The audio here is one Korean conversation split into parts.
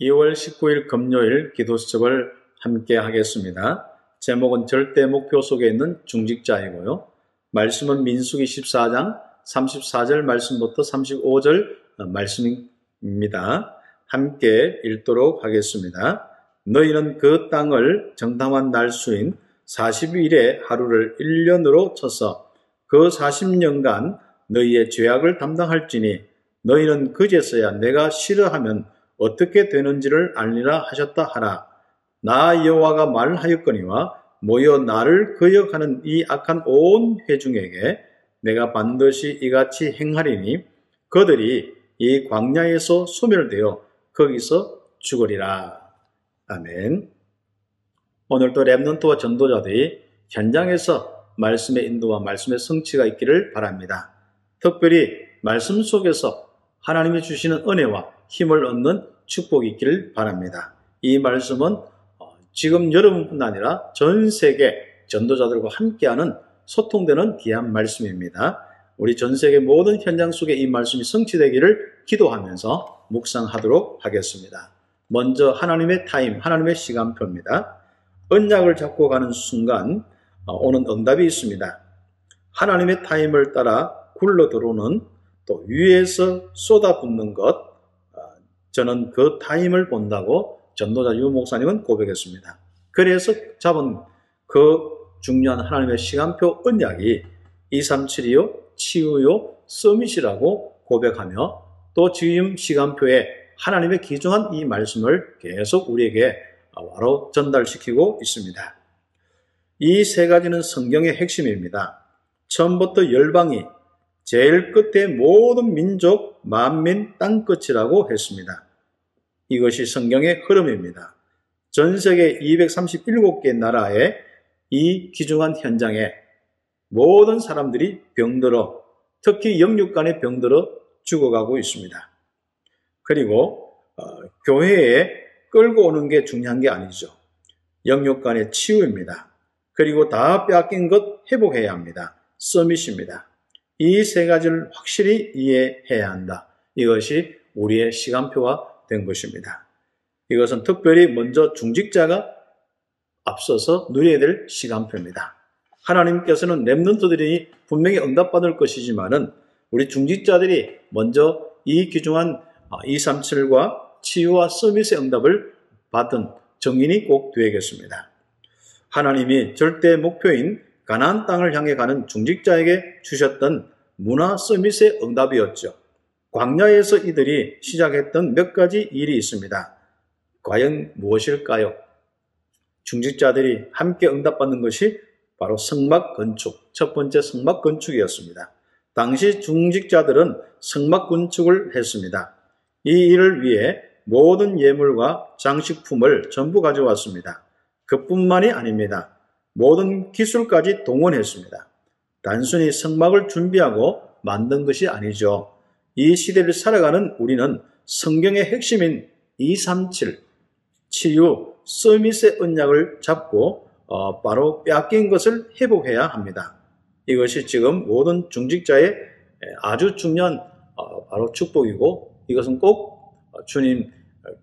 2월 19일 금요일 기도 수첩을 함께 하겠습니다. 제목은 절대 목표 속에 있는 중직자이고요. 말씀은 민수기 14장 34절 말씀부터 35절 말씀입니다. 함께 읽도록 하겠습니다. 너희는 그 땅을 정당한 날수인 40일의 하루를 1년으로 쳐서 그 40년간 너희의 죄악을 담당할지니 너희는 그제서야 내가 싫어하면 어떻게 되는지를 알리라 하셨다 하라. 나 여호와가 말하였거니와 모여 나를 거역하는 이 악한 온 회중에게 내가 반드시 이같이 행하리니 그들이 이 광야에서 소멸되어 거기서 죽으리라. 아멘. 오늘도 랩넌트와 전도자들이 현장에서 말씀의 인도와 말씀의 성취가 있기를 바랍니다. 특별히 말씀 속에서 하나님이 주시는 은혜와 힘을 얻는 축복이 있기를 바랍니다. 이 말씀은 어, 지금 여러분뿐 아니라 전 세계 전도자들과 함께하는 소통되는 귀한 말씀입니다. 우리 전 세계 모든 현장 속에 이 말씀이 성취되기를 기도하면서 묵상하도록 하겠습니다. 먼저 하나님의 타임, 하나님의 시간표입니다. 언약을 잡고 가는 순간 어, 오는 응답이 있습니다. 하나님의 타임을 따라 굴러 들어오는 또 위에서 쏟아붓는 것, 어, 저는 그 타임을 본다고 전도자 유 목사님은 고백했습니다. 그래서 잡은 그 중요한 하나님의 시간표 언약이 237이요, 치유요, summit이라고 고백하며 또 지금 시간표에 하나님의 귀중한 이 말씀을 계속 우리에게 바로 전달시키고 있습니다. 이 세 가지는 성경의 핵심입니다. 처음부터 열방이 제일 끝에 모든 민족, 만민, 땅끝이라고 했습니다. 이것이 성경의 흐름입니다. 전 세계 237개 나라의 이 귀중한 현장에 모든 사람들이 병들어 특히 영육 간의 병들어 죽어가고 있습니다. 그리고 어, 교회에 끌고 오는 게 중요한 게 아니죠. 영육 간의 치유입니다. 그리고 다 빼앗긴 것 회복해야 합니다. 서밋입니다. 이 세 가지를 확실히 이해해야 한다. 이것이 우리의 시간표가 된 것입니다. 이것은 특별히 먼저 중직자가 앞서서 누려야 될 시간표입니다. 하나님께서는 랩런트들이 분명히 응답받을 것이지만은 우리 중직자들이 먼저 이 귀중한 237과 치유와 서비스의 응답을 받은 정인이 꼭 되겠습니다. 하나님이 절대 목표인 가나안 땅을 향해 가는 중직자에게 주셨던 문화 서밋의 응답이었죠. 광야에서 이들이 시작했던 몇 가지 일이 있습니다. 과연 무엇일까요? 중직자들이 함께 응답받는 것이 바로 성막 건축, 첫 번째 성막 건축이었습니다. 당시 중직자들은 성막 건축을 했습니다. 이 일을 위해 모든 예물과 장식품을 전부 가져왔습니다. 그뿐만이 아닙니다. 모든 기술까지 동원했습니다. 단순히 성막을 준비하고 만든 것이 아니죠. 이 시대를 살아가는 우리는 성경의 핵심인 237, 치유, 서밋의 언약을 잡고 어, 바로 빼앗긴 것을 회복해야 합니다. 이것이 지금 모든 중직자의 아주 중요한 어, 바로 축복이고 이것은 꼭 주님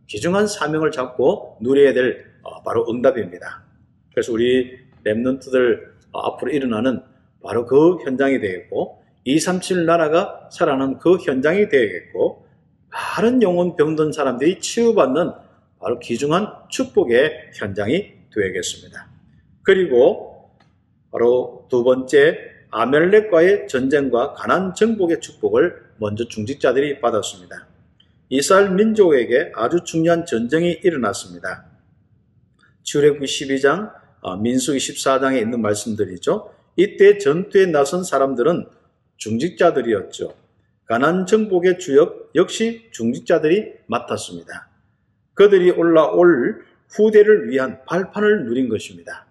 귀중한 사명을 잡고 누려야 될 어, 바로 응답입니다. 그래서 우리 랩런트들 어, 앞으로 일어나는 바로 그 현장이 되겠고 237 나라가 살아나는 그 현장이 되겠고 다른 영혼 병든 사람들이 치유받는 바로 귀중한 축복의 현장이 되겠습니다. 그리고 바로 두 번째 아멜렉과의 전쟁과 가난 정복의 축복을 먼저 중직자들이 받았습니다. 이스라엘 민족에게 아주 중요한 전쟁이 일어났습니다. 출애굽기 12장, 어, 민수기 14장에 있는 말씀들이죠. 이때 전투에 나선 사람들은 중직자들이었죠. 가난 정복의 주역 역시 중직자들이 맡았습니다. 그들이 올라올 후대를 위한 발판을 누린 것입니다.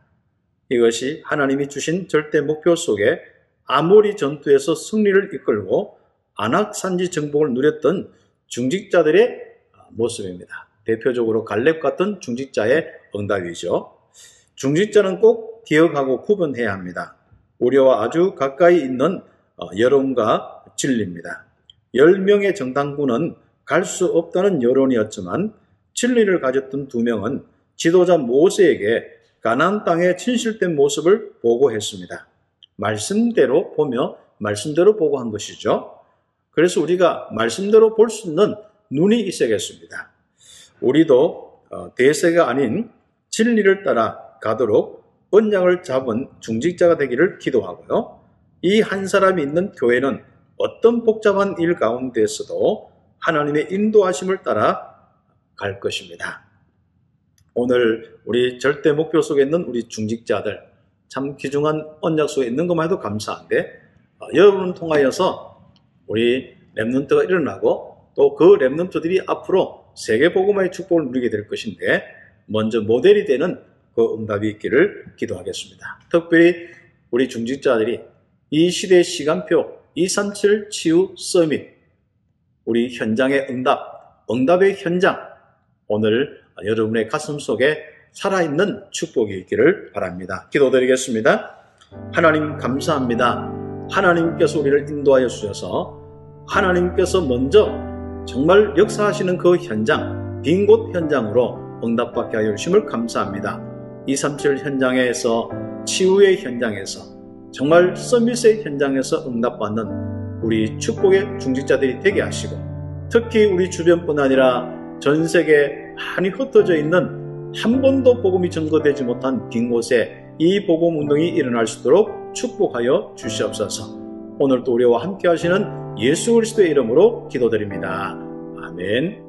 이것이 하나님이 주신 절대 목표 속에 아모리 전투에서 승리를 이끌고 안악산지 정복을 누렸던 중직자들의 모습입니다. 대표적으로 갈렙 같은 중직자의 응답이죠. 중직자는 꼭 기억하고 구분해야 합니다. 우리와 아주 가까이 있는 어, 여론과 진리입니다. 10명의 정당군은 갈 수 없다는 여론이었지만 진리를 가졌던 두 명은 지도자 모세에게 가나안 땅의 진실된 모습을 보고했습니다. 말씀대로 보며 말씀대로 보고한 것이죠. 그래서 우리가 말씀대로 볼 수 있는 눈이 있어야겠습니다. 우리도 어, 대세가 아닌 진리를 따라 가도록 언약을 잡은 중직자가 되기를 기도하고요. 이 한 사람이 있는 교회는 어떤 복잡한 일 가운데서도 하나님의 인도하심을 따라 갈 것입니다. 오늘 우리 절대 목표 속에 있는 우리 중직자들 참 귀중한 언약 속에 있는 것만 해도 감사한데 어, 여러분을 통하여서 우리 랩런트가 일어나고 또 그 랩런트들이 앞으로 세계 복음화의 축복을 누리게 될 것인데 먼저 모델이 되는 그 응답이 있기를 기도하겠습니다. 특별히 우리 중직자들이 이 시대의 시간표 237 치유 서밋 우리 현장의 응답, 응답의 현장 오늘 여러분의 가슴 속에 살아있는 축복이 있기를 바랍니다. 기도드리겠습니다. 하나님 감사합니다. 하나님께서 우리를 인도하여 주셔서 하나님께서 먼저 정말 역사하시는 그 현장, 빈 곳 현장으로 응답받게 하여 주심을 감사합니다. 237 현장에서 치유의 현장에서 정말 서밋의 현장에서 응답받는 우리 축복의 중직자들이 되게 하시고 특히 우리 주변뿐 아니라 전 세계에 많이 흩어져 있는 한 번도 복음이 증거되지 못한 빈 곳에 이 복음 운동이 일어날 수 있도록 축복하여 주시옵소서. 오늘도 우리와 함께 하시는 예수 그리스도의 이름으로 기도드립니다. 아멘.